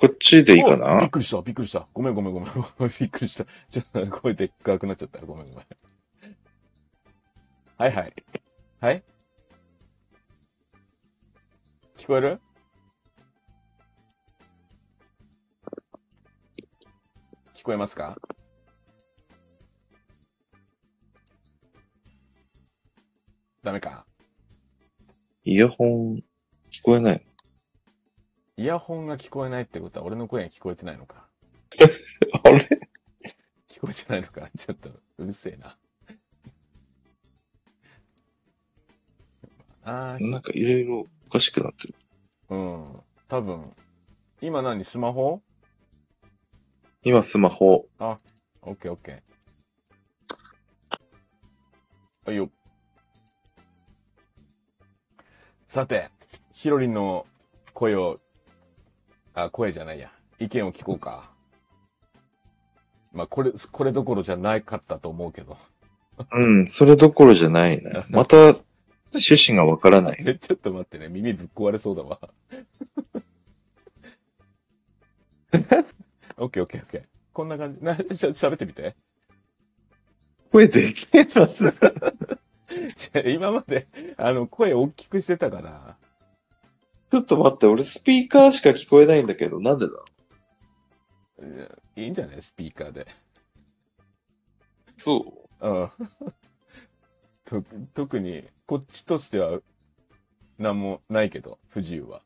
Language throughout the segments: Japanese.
こっちでいいかおびなっくりした、びっくりした。ごめんごめんごめん。びっくりした。ちょっと声でっかくなっちゃった。ごめんごめん。はいはい。はい？聞こえる？聞こえますか？ダメか？イヤホン、聞こえない。イヤホンが聞こえないってことは俺の声が聞こえてないのか あれ？聞こえてないのか？ちょっとうるせえな。あーなんかいろいろおかしくなってる。うん。多分。今何？スマホ？今スマホ。オッケーオッケー。はいよ。さて、ヒロリンの声を、あ、声じゃないや。意見を聞こうか。まあ、これ、これどころじゃないかったと思うけど。うん、それどころじゃないね。また、趣旨がわからない。え、ちょっと待ってね。耳ぶっ壊れそうだわ。オッケーオッケーオッケー。こんな感じ。な、しゃ、喋ってみて。声できます？じゃ今まで、あの、声大きくしてたから。ちょっと待って、俺スピーカーしか聞こえないんだけど、なんでだ？いいんじゃない？スピーカーで。そううん。と特に、こっちとしては、なんもないけど、不自由は。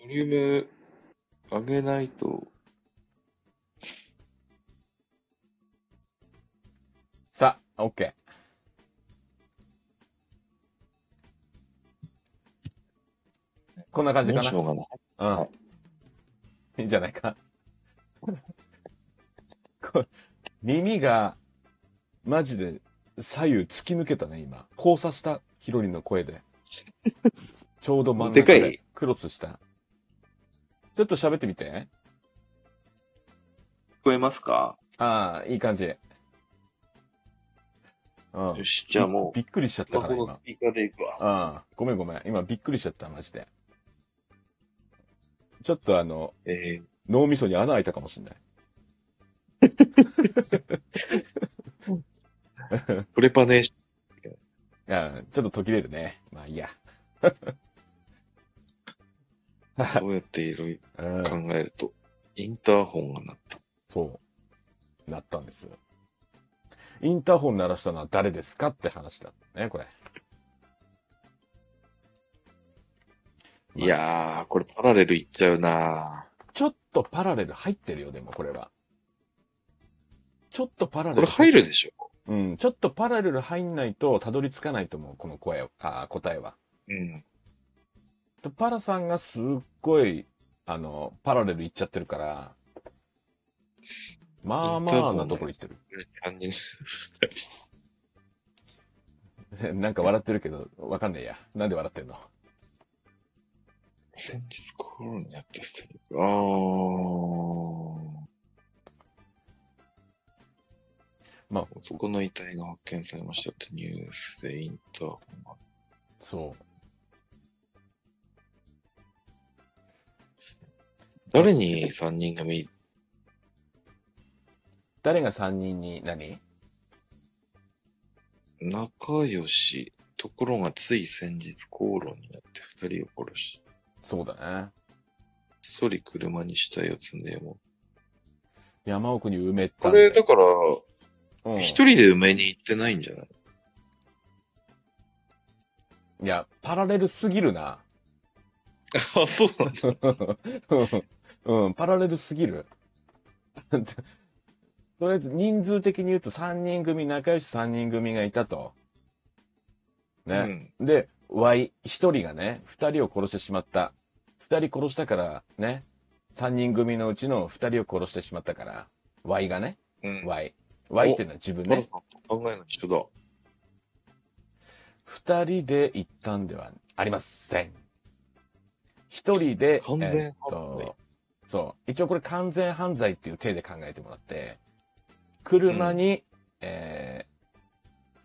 ボリューム上げないと。さあ、オこんな感じかな？もうしょ。うがない。うん。いいんじゃないか？これ耳が、マジで左右突き抜けたね、今。交差した、ヒロリンの声で。ちょうど真ん中でクロスした。ちょっと喋ってみて。聞こえますか？ああ、いい感じ。うんよ。し、じゃあもう、びっくりしちゃったから、今ス。ピーカーでいくわ。ああ、ごめんごめん。今びっくりしちゃった、マジで。ちょっとあの、え脳みそに穴開いたかもしんない。ー、プレパネーシいや、ちょっと途切れるね。まあいいや。ョン、そうやっていろいうんろ考えると、インターホンが鳴った。そう。なったんです。インターホン鳴らしたのは誰ですかって話だね、これ。いやー、これパラレルいっちゃうなちょっとパラレル入ってるよ、でもこれは。ちょっとパラレこル。れ入るでしょうん。ちょっとパラレル入んないとたどり着かないと思う、この声を、あー答えは。うん。でパラさんがすっごい、あの、パラレル行っちゃってるから、まあまあなところ行ってる。3人、2人。なんか笑ってるけど、わかんねえや。なんで笑ってんの？先日コロナになった人に。あー。まあ、その遺体が発見されましたってニュースでインターホンが。そう。誰に3人組？誰が3人に？何？仲良し。ところがつい先日口論になって2人を殺し、そうだね。そり車に死体を積んでも山奥に埋めたこれ、だから、うん一人で埋めに行ってないんじゃない？いや、パラレルすぎるな。あ、そうなんだ。うん、うんパラレルすぎる。とりあえず人数的に言うと3人組、仲良し3人組がいたと。ね。で、Y、1人がね、2人を殺してしまった。2人殺したから、ね。3人組のうちの2人を殺してしまったから、Y がね、うん。うん。Y。Y っていうのは自分ね。考えが一緒だ。2人で行ったんではありません。1人で、完全犯罪と、そう。一応これ完全犯罪っていう体で考えてもらって、車に、え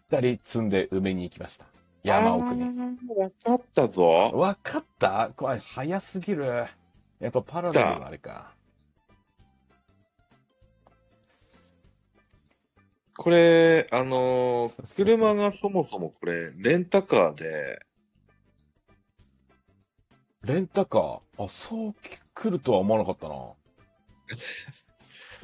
ー、2人積んで埋めに行きました。山奥に。あーわかったぞ。わかった？これ早すぎる。やっぱパラレルはあれか。これ、あのー車がそもそもこれ、レンタカーで、レンタカー？あ、そう来るとは思わなかったな。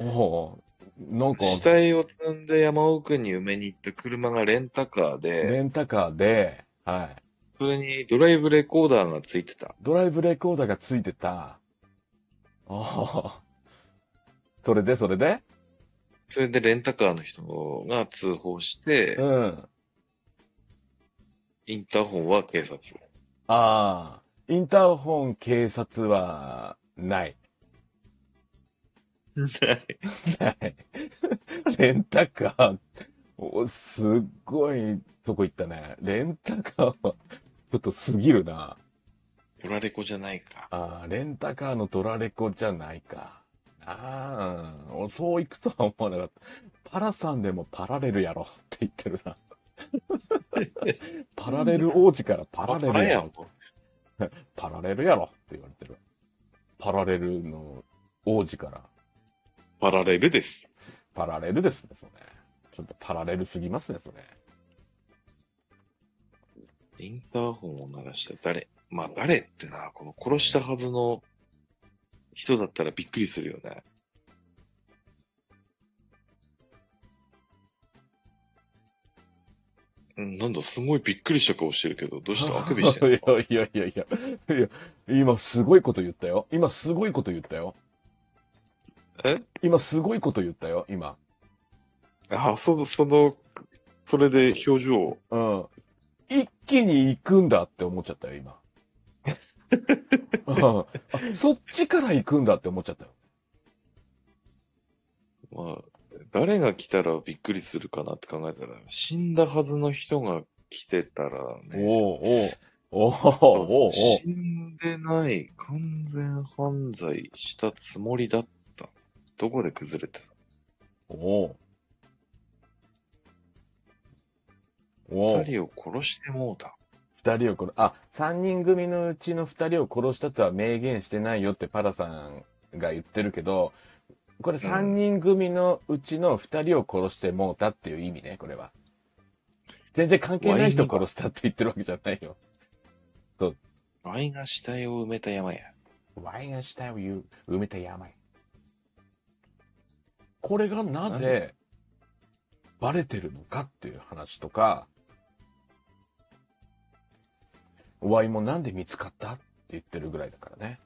おおなんか、死体を積んで山奥に埋めに行った車がレンタカーレで、ンタカーで、はい。それにドライブレコーダーがついてた。ドライブレコーダーがついてた。ああ。それで、それで？それでレンタカーの人が通報して、うん。インターホンは警察。ああ。インターホン警察は、ない。ない。レンタカー、おすっごいとこ行ったね。レンタカーは、ちょっとすぎるな。ドラレコじゃないか。ああ、レンタカーのドラレコじゃないか。ああ、俺そう行くとは思わなかった。パラさんでもパラレルやろって言ってるな。パラレル王子からパラレルやろ。パラレルやろって言われてる。パラレルの王子から、パラレルです。パラレルですね、それ。ちょっとパラレルすぎますね、それ。インターホンを鳴らした誰？まあ誰ってな、この殺したはずの人だったらびっくりするよね。うん、なんだ、すごいびっくりした顔してるけど、どうしたあくびしてんの？いやいやいやいや、いや、今すごいこと言ったよ。今すごいこと言ったよ。え？今すごいこと言ったよ、今。あ、その、その、それで表情を。うん。一気に行くんだって思っちゃったよ、今。うんあそっちから行くんだって思っちゃったよ。まあ、誰が来たらびっくりするかなって考えたら、死んだはずの人が来てたらね。おうおうおうおうおう死んでない、完全犯罪したつもりだった。どこで崩れてた？おうおう二人を殺してもうた。二人を殺、あ、三人組のうちの二人を殺したとは明言してないよってパラさんが言ってるけど、これ三人組のうちの二人を殺してもうたっていう意味ね、これは。全然関係ない人殺したって言ってるわけじゃないよ。ワイが死体を埋めた山や。ワイが死体を埋めた山へ。これがなぜバレてるのかっていう話とか、ワイもなんで見つかったって言ってるぐらいだからね。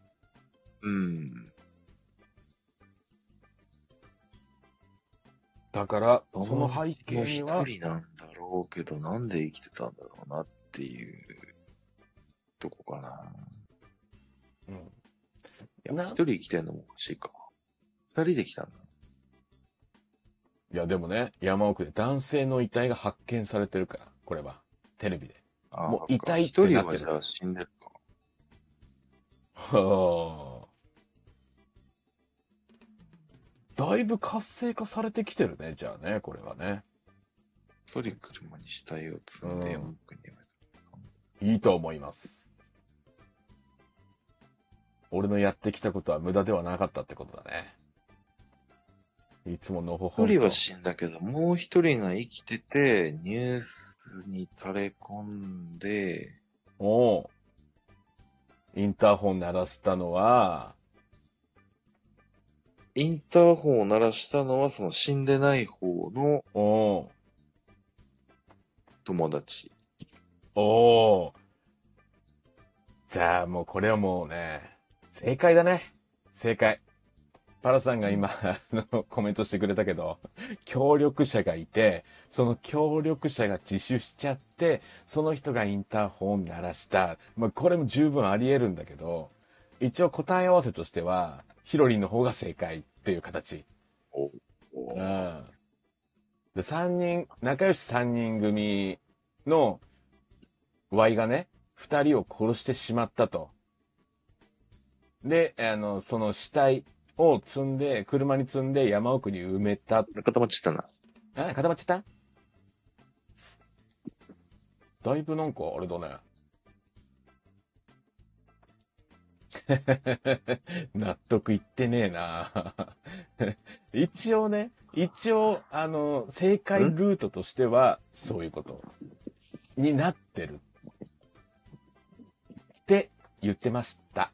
うん。だから、その背景には一人なんだろうけど、なんで生きてたんだろうなっていうとこかな。うん、い一人生きてんのもおかしいか。二人で来たんだ。いやでもね、山奥で男性の遺体が発見されてるから、これは。テレビで。あもう遺体って一人なってるはじゃあ死んでるか。はあ。だいぶ活性化されてきてるね、じゃあね、これはね。一人車に死体を積んで山奥に埋めた。いいと思います。俺のやってきたことは無駄ではなかったってことだね。いつものほほんと一人は死んだけど、もう一人が生きてて、ニュースに垂れ込んで、おうインターホン鳴らしたのは、インターホンを鳴らしたのは、その死んでない方のおう友達。おうじゃあもうこれはもうね、正解だね。正解。パラさんが今、あの、コメントしてくれたけど、協力者がいて、その協力者が自首しちゃって、その人がインターホン鳴らした。まあ、これも十分あり得るんだけど、一応答え合わせとしては、ヒロリンの方が正解っていう形。おおうん。で、三人、仲良し三人組の Y がね、二人を殺してしまったと。で、あの、その死体を積んで、車に積んで山奥に埋めた。固まっちゃったな。あ、固まっちゃった？だいぶなんか、あれだね。納得いってねえな 一応ね、一応、あの、正解ルートとしては、そういうことになってる。って言ってました。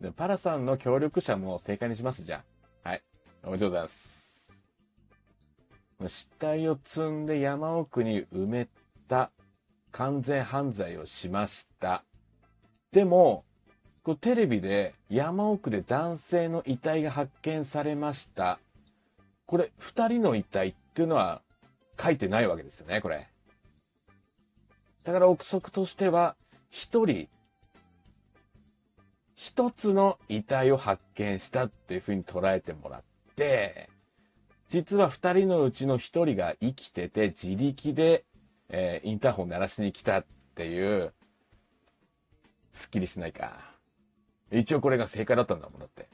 でパラさんの協力者も正解にします、じゃあ。はい。おめでとうございます。死体を積んで山奥に埋めた完全犯罪をしました。でも、こうテレビで山奥で男性の遺体が発見されました。これ、二人の遺体っていうのは書いてないわけですよね、これ。だから憶測としては、一人、一つの遺体を発見したっていうふうに捉えてもらって、実は二人のうちの一人が生きてて自力で、えーインターホン鳴らしに来たっていう、すっきりしないか。一応これが正解だったんだもんだって。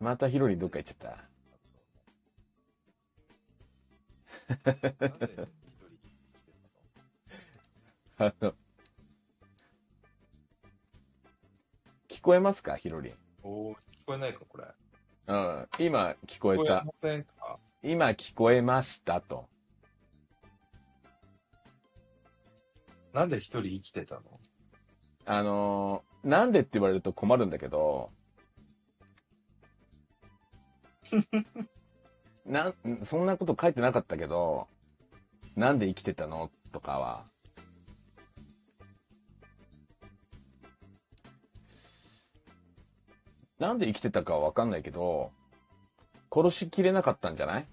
またヒロリンどっか行っちゃった。あの、こえますか？ヒロリン。おー聞こえないか、これ。うん。今聞こえたえ今聞こえましたと。なんで一人生きてたの？あのーなんでって言われると困るんだけど、なん、そんなこと書いてなかったけど、なんで生きてたの？とかは。なんで生きてたかはわかんないけど、殺しきれなかったんじゃない？